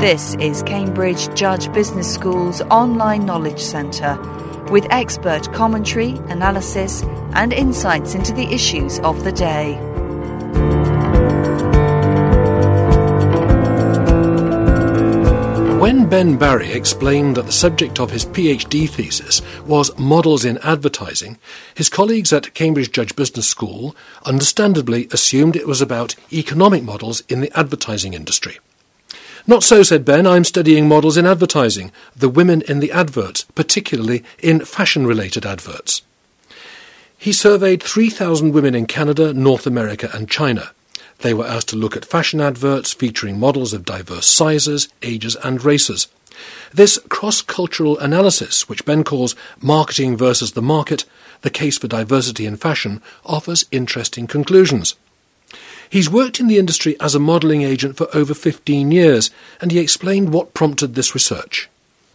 This is Cambridge Judge Business School's online knowledge centre with expert commentary, analysis, and insights into the issues of the day. When Ben Barry explained that the subject of his PhD thesis was models in advertising, his colleagues at Cambridge Judge Business School understandably assumed it was about economic models in the advertising industry. Not so, said Ben, I'm studying models in advertising, the women in the adverts, particularly in fashion related adverts. He surveyed 3,000 women in Canada, North America, and China. They were asked to look at fashion adverts featuring models of diverse sizes, ages, and races. This cross cultural analysis, which Ben calls marketing versus the market, the case for diversity in fashion, offers interesting conclusions. He's worked in the industry as a modelling agent for over 15 years, and he explained what prompted this research.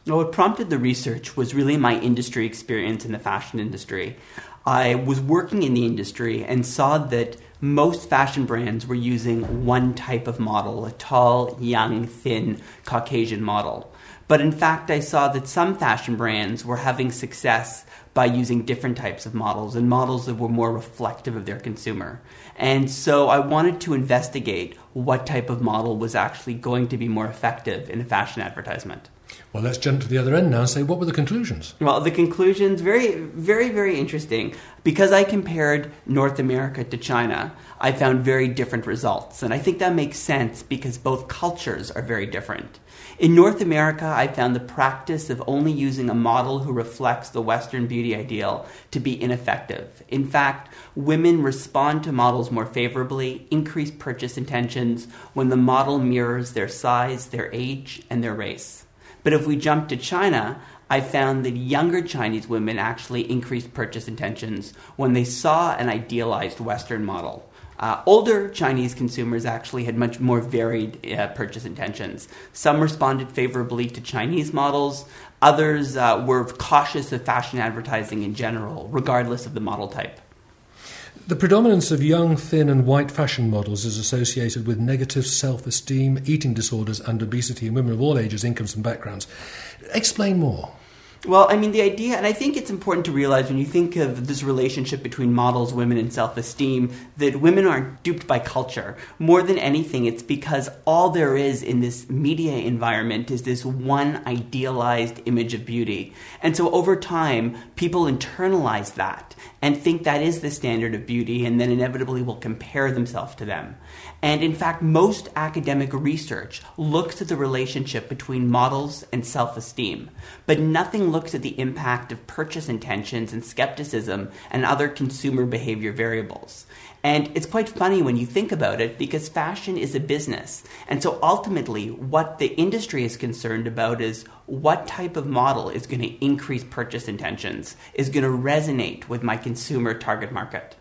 what prompted the research was really my industry experience in the fashion industry. I was working in the industry and saw that most fashion brands were using one type of model a tall, young, thin Caucasian model. But in fact, I saw that some fashion brands were having success by using different types of models and models that were more reflective of their consumer. And so I wanted to investigate what type of model was actually going to be more effective in a fashion advertisement. Well, let's jump to the other end now and say what were the conclusions? Well, the conclusions very, very, very interesting. Because I compared North America to China, I found very different results, and I think that makes sense because both cultures are very different. In North America, I found the practice of only using a model who reflects the Western beauty ideal to be ineffective. In fact, women respond to models more favorably, increase purchase intentions when the model mirrors their size, their age, and their race. But if we jump to China, I found that younger Chinese women actually increased purchase intentions when they saw an idealized Western model. Uh, older Chinese consumers actually had much more varied uh, purchase intentions. Some responded favorably to Chinese models, others uh, were cautious of fashion advertising in general, regardless of the model type. The predominance of young, thin, and white fashion models is associated with negative self esteem, eating disorders, and obesity in women of all ages, incomes, and backgrounds. Explain more. Well, I mean, the idea, and I think it's important to realize when you think of this relationship between models, women, and self esteem, that women aren't duped by culture. More than anything, it's because all there is in this media environment is this one idealized image of beauty. And so over time, people internalize that and think that is the standard of beauty and then inevitably will compare themselves to them. And in fact, most academic research looks at the relationship between models and self esteem, but nothing looks at the impact of purchase intentions and skepticism and other consumer behavior variables. And it's quite funny when you think about it because fashion is a business. And so ultimately, what the industry is concerned about is what type of model is going to increase purchase intentions, is going to resonate with my consumer target market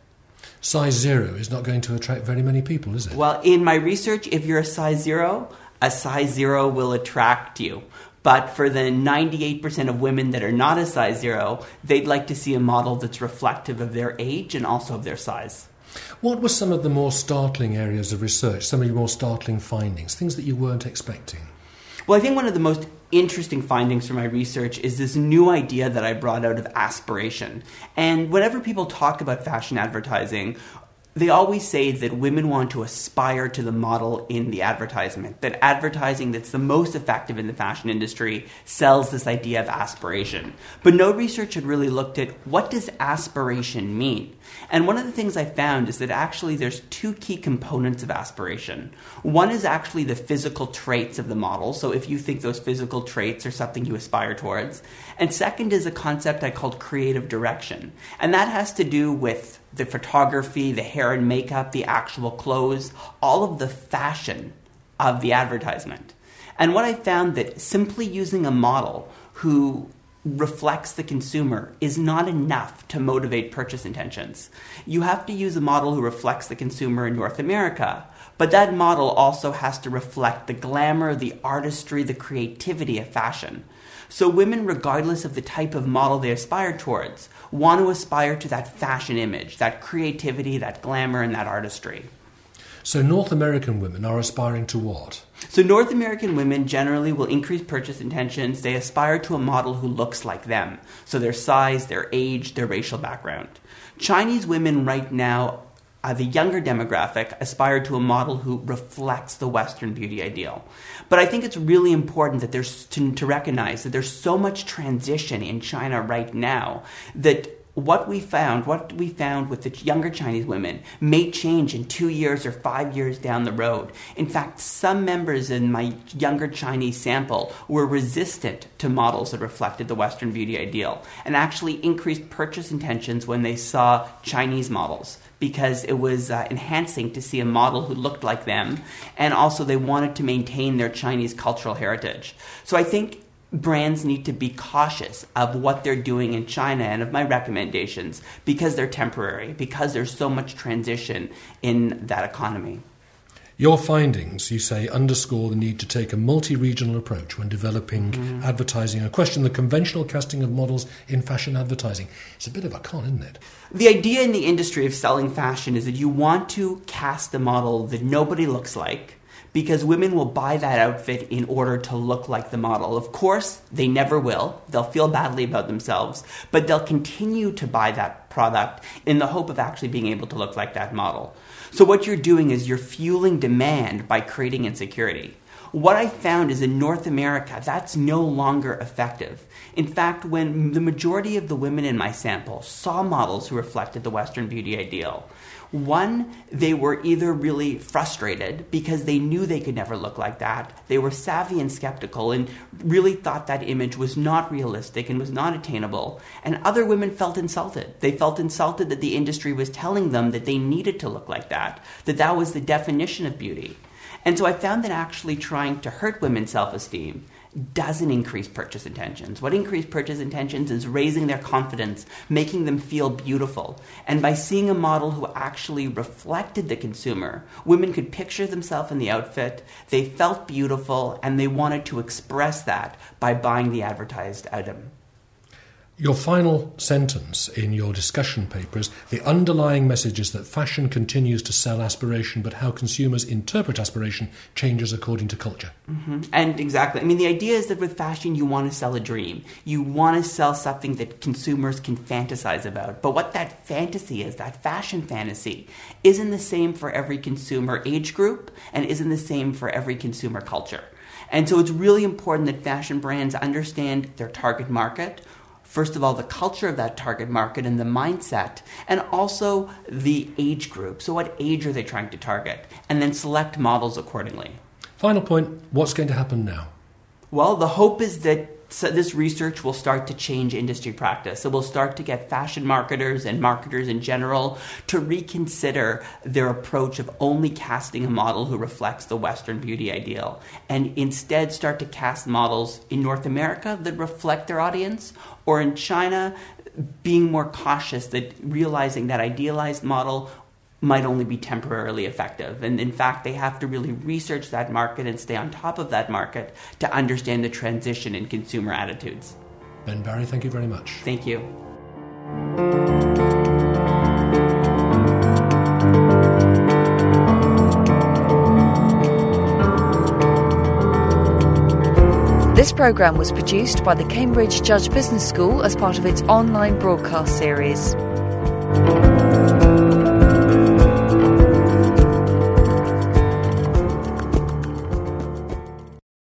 size zero is not going to attract very many people, is it? Well, in my research, if you're a size zero, a size zero will attract you. But for the 98% of women that are not a size zero, they'd like to see a model that's reflective of their age and also of their size. What were some of the more startling areas of research, some of your more startling findings, things that you weren't expecting? Well, I think one of the most interesting findings from my research is this new idea that I brought out of aspiration. And whenever people talk about fashion advertising, they always say that women want to aspire to the model in the advertisement. That advertising that's the most effective in the fashion industry sells this idea of aspiration. But no research had really looked at what does aspiration mean? And one of the things I found is that actually there's two key components of aspiration. One is actually the physical traits of the model. So if you think those physical traits are something you aspire towards. And second is a concept I called creative direction. And that has to do with the photography, the hair and makeup, the actual clothes, all of the fashion of the advertisement. And what I found that simply using a model who reflects the consumer is not enough to motivate purchase intentions. You have to use a model who reflects the consumer in North America, but that model also has to reflect the glamour, the artistry, the creativity of fashion. So women, regardless of the type of model they aspire towards, want to aspire to that fashion image, that creativity, that glamour, and that artistry. So North American women are aspiring to what? So North American women generally will increase purchase intentions. They aspire to a model who looks like them. So their size, their age, their racial background. Chinese women right now uh, the younger demographic aspired to a model who reflects the Western beauty ideal. But I think it's really important that there's to, to recognize that there's so much transition in China right now that what we found, what we found with the younger Chinese women may change in two years or five years down the road. In fact, some members in my younger Chinese sample were resistant to models that reflected the Western beauty ideal and actually increased purchase intentions when they saw Chinese models because it was uh, enhancing to see a model who looked like them and also they wanted to maintain their Chinese cultural heritage. So I think brands need to be cautious of what they're doing in China and of my recommendations because they're temporary, because there's so much transition in that economy. Your findings, you say, underscore the need to take a multi regional approach when developing mm-hmm. advertising and question the conventional casting of models in fashion advertising. It's a bit of a con, isn't it? The idea in the industry of selling fashion is that you want to cast a model that nobody looks like because women will buy that outfit in order to look like the model. Of course, they never will. They'll feel badly about themselves, but they'll continue to buy that product in the hope of actually being able to look like that model. So, what you're doing is you're fueling demand by creating insecurity. What I found is in North America, that's no longer effective. In fact, when the majority of the women in my sample saw models who reflected the Western beauty ideal, one, they were either really frustrated because they knew they could never look like that. They were savvy and skeptical and really thought that image was not realistic and was not attainable. And other women felt insulted. They felt insulted that the industry was telling them that they needed to look like that, that that was the definition of beauty. And so I found that actually trying to hurt women's self esteem doesn't increase purchase intentions. What increased purchase intentions is raising their confidence, making them feel beautiful. And by seeing a model who actually reflected the consumer, women could picture themselves in the outfit, they felt beautiful, and they wanted to express that by buying the advertised item. Your final sentence in your discussion papers the underlying message is that fashion continues to sell aspiration, but how consumers interpret aspiration changes according to culture. Mm-hmm. And exactly. I mean, the idea is that with fashion, you want to sell a dream. You want to sell something that consumers can fantasize about. But what that fantasy is, that fashion fantasy, isn't the same for every consumer age group and isn't the same for every consumer culture. And so it's really important that fashion brands understand their target market first of all, the culture of that target market and the mindset, and also the age group. So, what age are they trying to target? And then select models accordingly. Final point what's going to happen now? Well, the hope is that so this research will start to change industry practice. So we'll start to get fashion marketers and marketers in general to reconsider their approach of only casting a model who reflects the Western beauty ideal and instead start to cast models in North America that reflect their audience or in China being more cautious that realizing that idealized model might only be temporarily effective. And in fact, they have to really research that market and stay on top of that market to understand the transition in consumer attitudes. Ben Barry, thank you very much. Thank you. This programme was produced by the Cambridge Judge Business School as part of its online broadcast series.